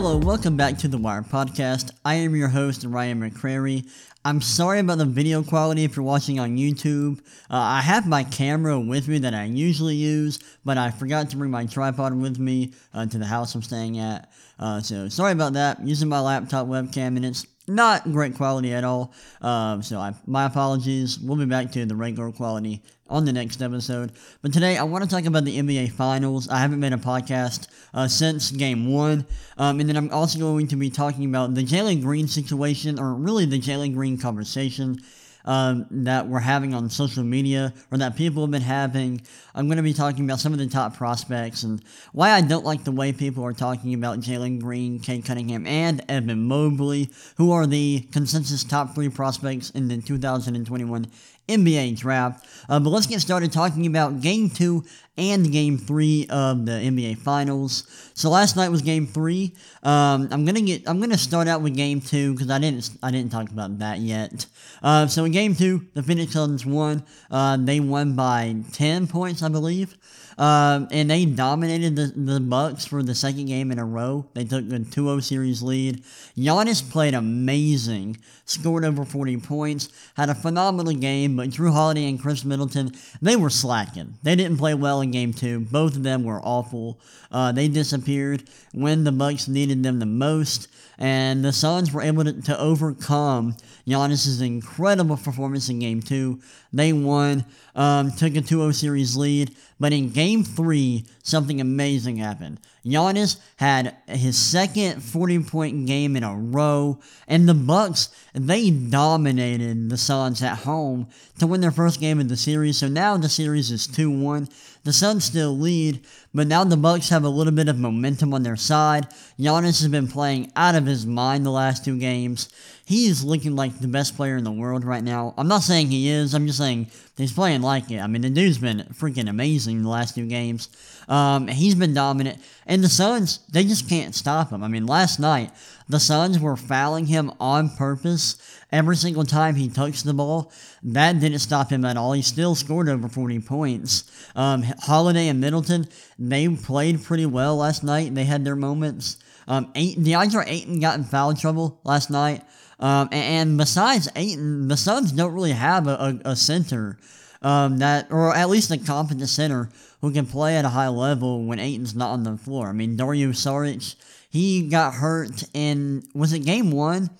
Hello, welcome back to the Wire Podcast. I am your host, Ryan McCrary. I'm sorry about the video quality if you're watching on YouTube. Uh, I have my camera with me that I usually use, but I forgot to bring my tripod with me uh, to the house I'm staying at. Uh, so sorry about that. Using my laptop webcam and it's not great quality at all. Um, so I, my apologies. We'll be back to the regular quality on the next episode. But today I want to talk about the NBA Finals. I haven't made a podcast uh, since Game One, um, and then I'm also going to be talking about the Jalen Green situation, or really the Jalen Green conversation um, that we're having on social media or that people have been having. I'm going to be talking about some of the top prospects and why I don't like the way people are talking about Jalen Green, Cade Cunningham, and Evan Mobley, who are the consensus top three prospects in the 2021 NBA draft. Uh, but let's get started talking about game two and game three of the NBA Finals. So last night was game three. Um, I'm gonna get. I'm gonna start out with game two because I didn't. I didn't talk about that yet. Uh, so in game two, the Phoenix Suns won. Uh, they won by ten points, I believe. Um, and they dominated the, the Bucks for the second game in a row. They took a 2-0 series lead. Giannis played amazing, scored over 40 points, had a phenomenal game, but Jrue Holiday and Khris Middleton, they were slacking. They didn't play well in game two. Both of them were awful. Uh, they disappeared when the Bucks needed them the most, and the Suns were able to, to overcome Giannis's incredible performance in game two. They won, um, took a 2-0 series lead, but in game three, something amazing happened. Giannis had his second 40-point game in a row, and the Bucks, they dominated the Suns at home to win their first game of the series. So now the series is 2-1. The Suns still lead, but now the Bucks have a little bit of momentum on their side. Giannis has been playing out of his mind the last two games. He is looking like the best player in the world right now. I'm not saying he is. I'm just saying he's playing like it. I mean, the dude's been freaking amazing the last two games. Um, he's been dominant, and the Suns they just can't stop him. I mean, last night the Suns were fouling him on purpose every single time he touched the ball. That didn't stop him at all. He still scored over 40 points. Um, Holiday and Middleton, they played pretty well last night. They had their moments. Um, eight, DeAndre Ayton got in foul trouble last night. Um, and, and, besides Ayton, the Suns don't really have a, a, a center um, that, or at least a competent center who can play at a high level when Ayton's not on the floor. I mean, Dario Saric, he got hurt in, was it game one?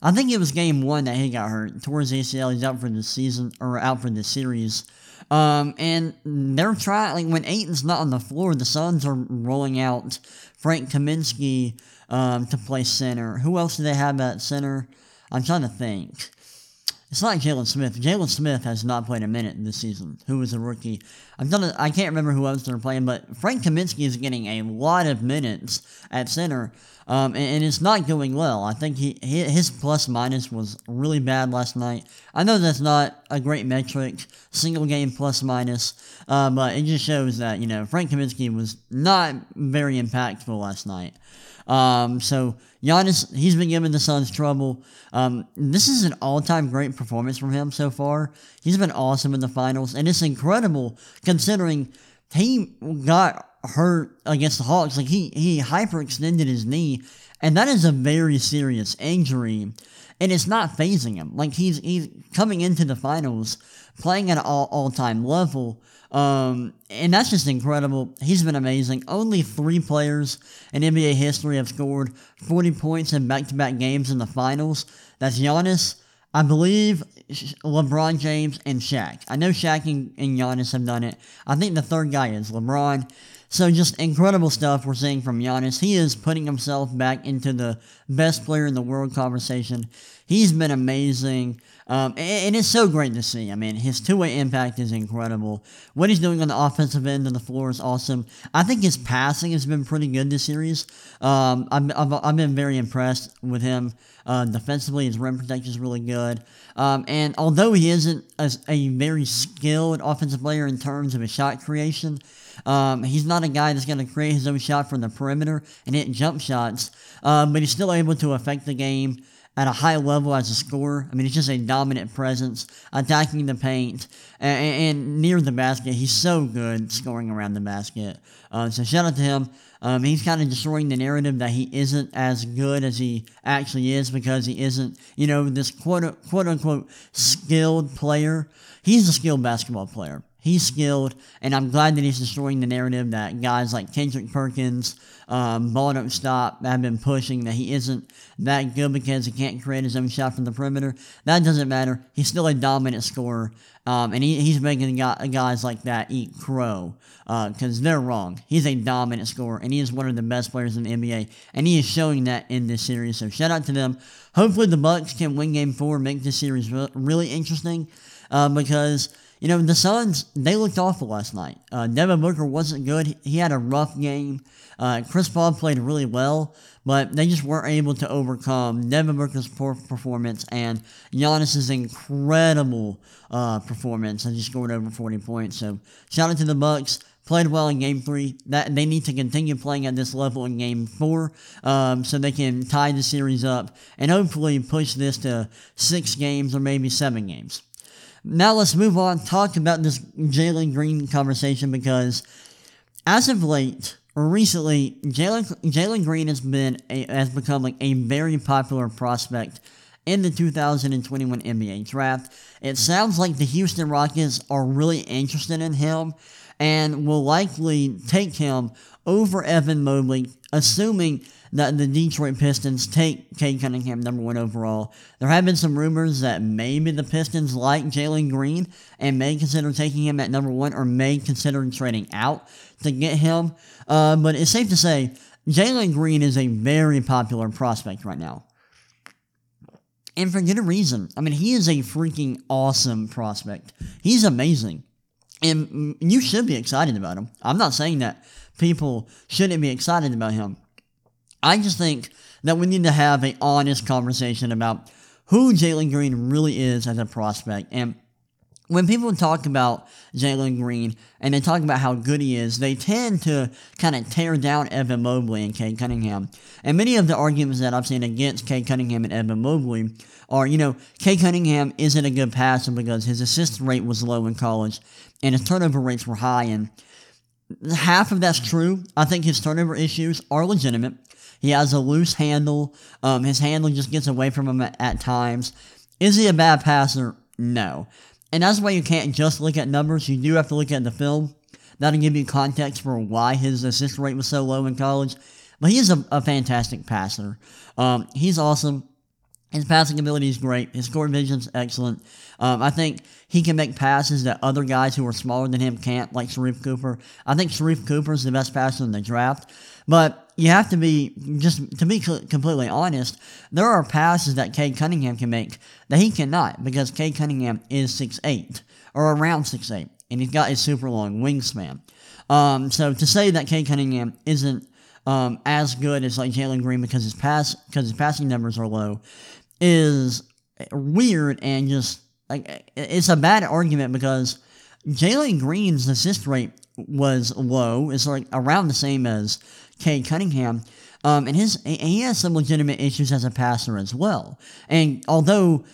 I think it was game one that he got hurt. Towards ACL, he's out for the season, or out for the series. Um, and they're trying, like, when Ayton's not on the floor, the Suns are rolling out Frank Kaminsky um, to play center. Who else do they have at center? I'm trying to think. It's not Jalen Smith. Jalen Smith has not played a minute this season. Who was a rookie? I'm done. I can't remember who else they're playing, but Frank Kaminsky is getting a lot of minutes at center, um, and, and, it's not going well. I think he his plus minus was really bad last night. I know that's not a great metric, single game plus minus, uh, but it just shows that you know Frank Kaminsky was not very impactful last night. Um, so Giannis, he's been giving the Suns trouble. Um, this is an all-time great performance from him so far. He's been awesome in the finals, and it's incredible considering he got hurt against the Hawks. Like he he hyperextended his knee, and that is a very serious injury, and it's not fazing him. Like he's he's coming into the finals playing at an all all time level. Um, and that's just incredible. He's been amazing. Only three players in NBA history have scored 40 points in back to back games in the finals. That's Giannis, I believe LeBron James, and Shaq. I know Shaq and, and Giannis have done it. I think the third guy is LeBron. So just incredible stuff we're seeing from Giannis. He is putting himself back into the best player in the world conversation. He's been amazing. Um, and, it's so great to see. I mean, his two way impact is incredible. What he's doing on the offensive end of the floor is awesome. I think his passing has been pretty good this series. Um, I've, I've, I've, been very impressed with him. Uh, defensively, his rim protection is really good. Um, and although he isn't a, a, very skilled offensive player in terms of his shot creation, um, he's not a guy that's going to create his own shot from the perimeter and hit jump shots, uh, but he's still able to affect the game at a high level as a scorer. I mean, he's just a dominant presence, attacking the paint and, and near the basket. He's so good scoring around the basket. Uh, so shout out to him. Um, he's kind of destroying the narrative that he isn't as good as he actually is because he isn't, you know, this quote, quote unquote skilled player. He's a skilled basketball player. He's skilled, and I'm glad that he's destroying the narrative that guys like Kendrick Perkins, um, Ball Don't Stop have been pushing that he isn't that good because he can't create his own shot from the perimeter. That doesn't matter. He's still a dominant scorer, um, and he, he's making guys like that eat crow because uh, they're wrong. He's a dominant scorer, and he is one of the best players in the NBA, and he is showing that in this series. So shout out to them. Hopefully the Bucks can win Game Four, make this series re- really interesting uh, because you know, the Suns, they looked awful last night. Uh, Devin Booker wasn't good. He had a rough game. Uh, Chris Paul played really well, but they just weren't able to overcome Devin Booker's poor performance and Giannis's incredible uh, performance as he scored over 40 points. So shout out to the Bucks. Played well in Game Three. That they need to continue playing at this level in Game Four, um, so they can tie the series up and hopefully push this to six games or maybe seven games. Now let's move on, talk about this Jalen Green conversation because as of late, recently, Jalen Green has been a, has become like a very popular prospect in the 2021 NBA draft. It sounds like the Houston Rockets are really interested in him and will likely take him over Evan Mobley, assuming that the Detroit Pistons take Cade Cunningham number one overall. There have been some rumors that maybe the Pistons like Jalen Green and may consider taking him at number one or may consider trading out to get him. Uh, but it's safe to say Jalen Green is a very popular prospect right now. And for good reason. I mean, he is a freaking awesome prospect. He's amazing. And mm, you should be excited about him. I'm not saying that people shouldn't be excited about him. I just think that we need to have an honest conversation about who Jalen Green really is as a prospect. And when people talk about Jalen Green and they talk about how good he is, they tend to kind of tear down Evan Mobley and Cade Cunningham. And many of the arguments that I've seen against Cade Cunningham and Evan Mobley are, you know, Cade Cunningham isn't a good passer because his assist rate was low in college and his turnover rates were high. And half of that's true. I think his turnover issues are legitimate. He has a loose handle. Um, his handle just gets away from him at, at times. Is he a bad passer? No. And that's why you can't just look at numbers. You do have to look at the film. That'll give you context for why his assist rate was so low in college. But he's a, a fantastic passer. Um, he's awesome. His passing ability is great. His vision is excellent. Um, I think he can make passes that other guys who are smaller than him can't, like Sharife Cooper. I think Cooper is the best passer in the draft. But you have to be, just to be completely honest, there are passes that Cade Cunningham can make that he cannot because Cade Cunningham is six eight or around six eight, and he's got a super long wingspan. Um, so to say that Cade Cunningham isn't um, as good as like Jalen Green because his pass because his passing numbers are low is weird and just like it's a bad argument because Jalen Green's assist rate was low. It's like around the same as Cade Cunningham. Um, and his he has some legitimate issues as a passer as well. And although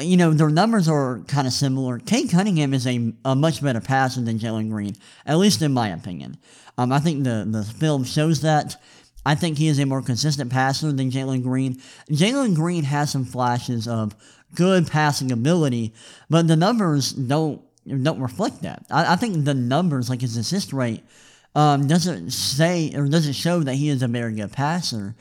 you know their numbers are kind of similar, Cade Cunningham is a, a much better passer than Jalen Green, at least in my opinion. Um, I think the the film shows that. I think he is a more consistent passer than Jalen Green. Jalen Green has some flashes of good passing ability, but the numbers don't don't reflect that. I, I think the numbers, like his assist rate, um, doesn't say or doesn't show that he is a very good passer.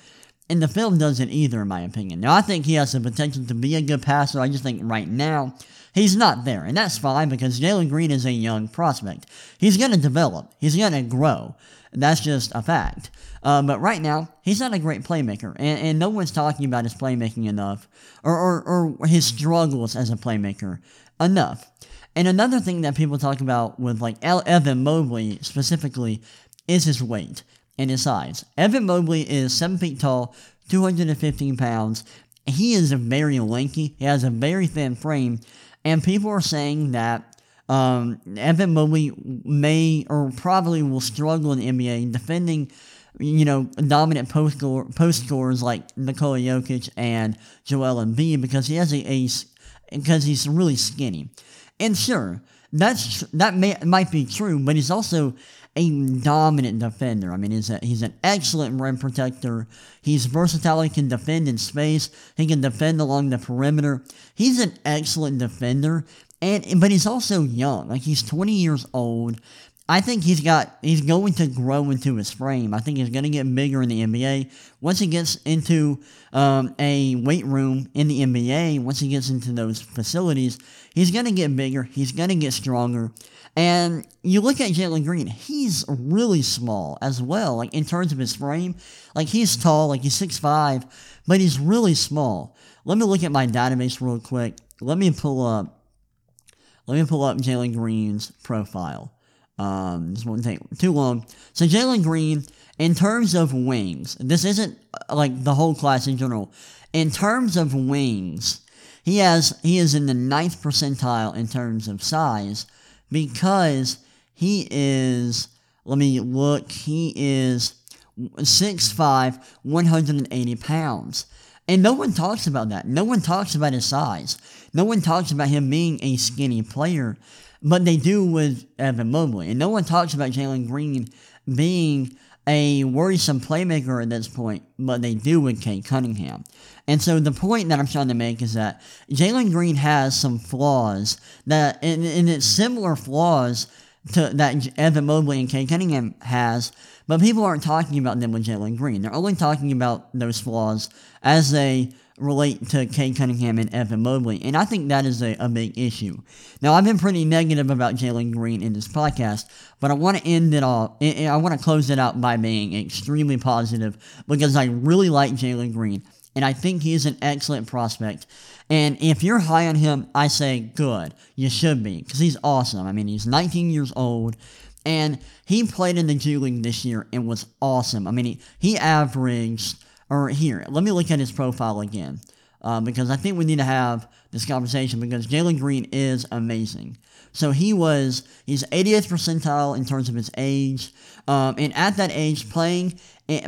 And the film doesn't either, in my opinion. Now, I think he has the potential to be a good passer. I just think right now he's not there. And that's fine because Jalen Green is a young prospect. He's going to develop, he's going to grow. That's just a fact. Uh, but right now, he's not a great playmaker. And, and no one's talking about his playmaking enough or, or, or his struggles as a playmaker enough. And another thing that people talk about with like Evan Mobley specifically is his weight and his size. Evan Mobley is seven feet tall, 215 pounds. He is very lanky. He has a very thin frame, and people are saying that um, Evan Mobley may or probably will struggle in the NBA defending, you know, dominant post post scorers like Nikola Jokic and Joel Embiid because he has a, a because he's really skinny. And sure, that's that may might be true, but he's also a dominant defender. I mean, he's, a, he's an excellent rim protector. He's versatile. He can defend in space. He can defend along the perimeter. He's an excellent defender. And, but he's also young. Like he's 20 years old. I think he's got he's going to grow into his frame. I think he's going to get bigger in the NBA once he gets into um, a weight room in the NBA. Once he gets into those facilities, he's going to get bigger. He's going to get stronger. And you look at Jalen Green, he's really small as well. Like in terms of his frame, like he's tall, like he's six five, but he's really small. Let me look at my database real quick. Let me pull up. Let me pull up Jalen Green's profile. Um, this won't take too long. So Jalen Green, in terms of wings, this isn't uh, like the whole class in general. In terms of wings, he has he is in the ninth percentile in terms of size because he is. Let me look. He is 6'5", 180 pounds. And no one talks about that. No one talks about his size. No one talks about him being a skinny player but they do with Evan Mobley. And no one talks about Jalen Green being a worrisome playmaker at this point, but they do with Cade Cunningham. And so the point that I'm trying to make is that Jalen Green has some flaws that, and, and it's similar flaws to that Evan Mobley and Cade Cunningham has, but people aren't talking about them with Jalen Green. They're only talking about those flaws as they relate to Cade Cunningham and Evan Mobley, and I think that is a, a big issue. Now, I've been pretty negative about Jalen Green in this podcast, but I want to end it all, I want to close it out by being extremely positive because I really like Jalen Green, and I think he's an excellent prospect. And if you're high on him, I say good. You should be, because he's awesome. I mean, he's 19 years old. And he played in the G League this year and was awesome. I mean, he, he averaged or here, let me look at his profile again. Uh, because I think we need to have this conversation because Jalen Green is amazing. So he was, he's 80th percentile in terms of his age. Um, and at that age, playing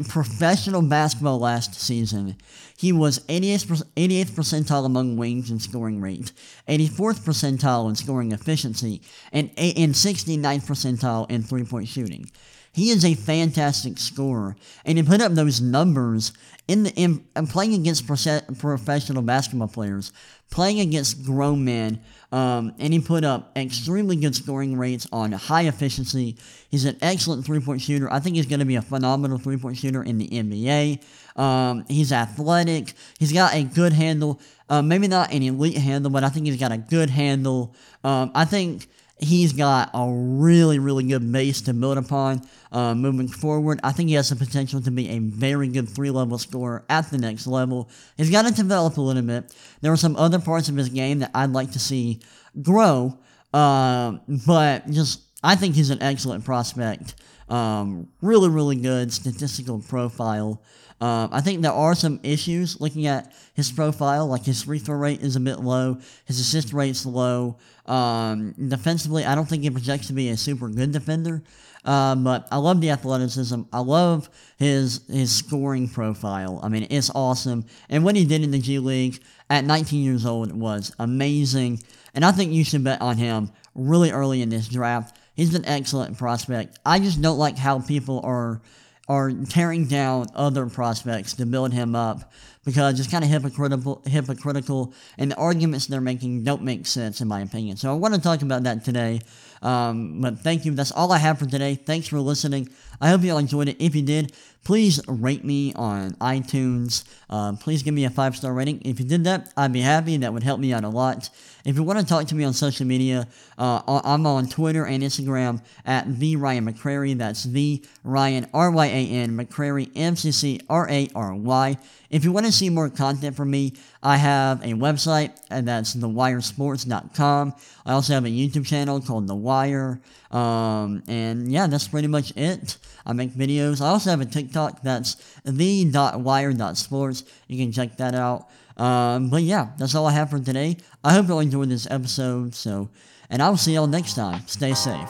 professional basketball last season, he was 88th, 88th percentile among wings in scoring rate, 84th percentile in scoring efficiency, and, and 69th percentile in three point shooting. He is a fantastic scorer, and he put up those numbers in the in, playing against professional basketball players, playing against grown men, um, and he put up extremely good scoring rates on high efficiency. He's an excellent three point shooter. I think he's going to be a phenomenal three point shooter in the NBA. Um, he's athletic. He's got a good handle. Uh, maybe not an elite handle, but I think he's got a good handle. Um, I think he's got a really, really good base to build upon uh, moving forward. I think he has the potential to be a very good three level scorer at the next level. He's got to develop a little bit. There are some other parts of his game that I'd like to see grow, uh, but just I think he's an excellent prospect. Um, really, really good statistical profile. Um, I think there are some issues looking at his profile, like his free throw rate is a bit low, his assist rate's low. Um, defensively, I don't think he projects to be a super good defender. Um, but I love the athleticism. I love his his scoring profile. I mean, it's awesome. And what he did in the G League at 19 years old was amazing. And I think you should bet on him really early in this draft. He's an excellent prospect. I just don't like how people are are tearing down other prospects to build him up because it's kind of hypocritical, hypocritical, and the arguments they're making don't make sense in my opinion. So I want to talk about that today. Um, but thank you. That's all I have for today. Thanks for listening. I hope you all enjoyed it. If you did, please rate me on iTunes. Uh, please give me a five star rating. If you did that, I'd be happy. That would help me out a lot. If you want to talk to me on social media, uh, I'm on Twitter and Instagram at the Ryan McCrary. That's the Ryan R Y A N McCrary M C C R A R Y. If you want to see more content from me, I have a website, and that's thewiresports.com. I also have a YouTube channel called The Wire. Um, and yeah, that's pretty much it. I make videos. I also have a TikTok that's the.wire.sports. You can check that out. Um, but yeah, that's all I have for today. I hope you enjoyed this episode. So, and I'll see y'all next time. Stay safe.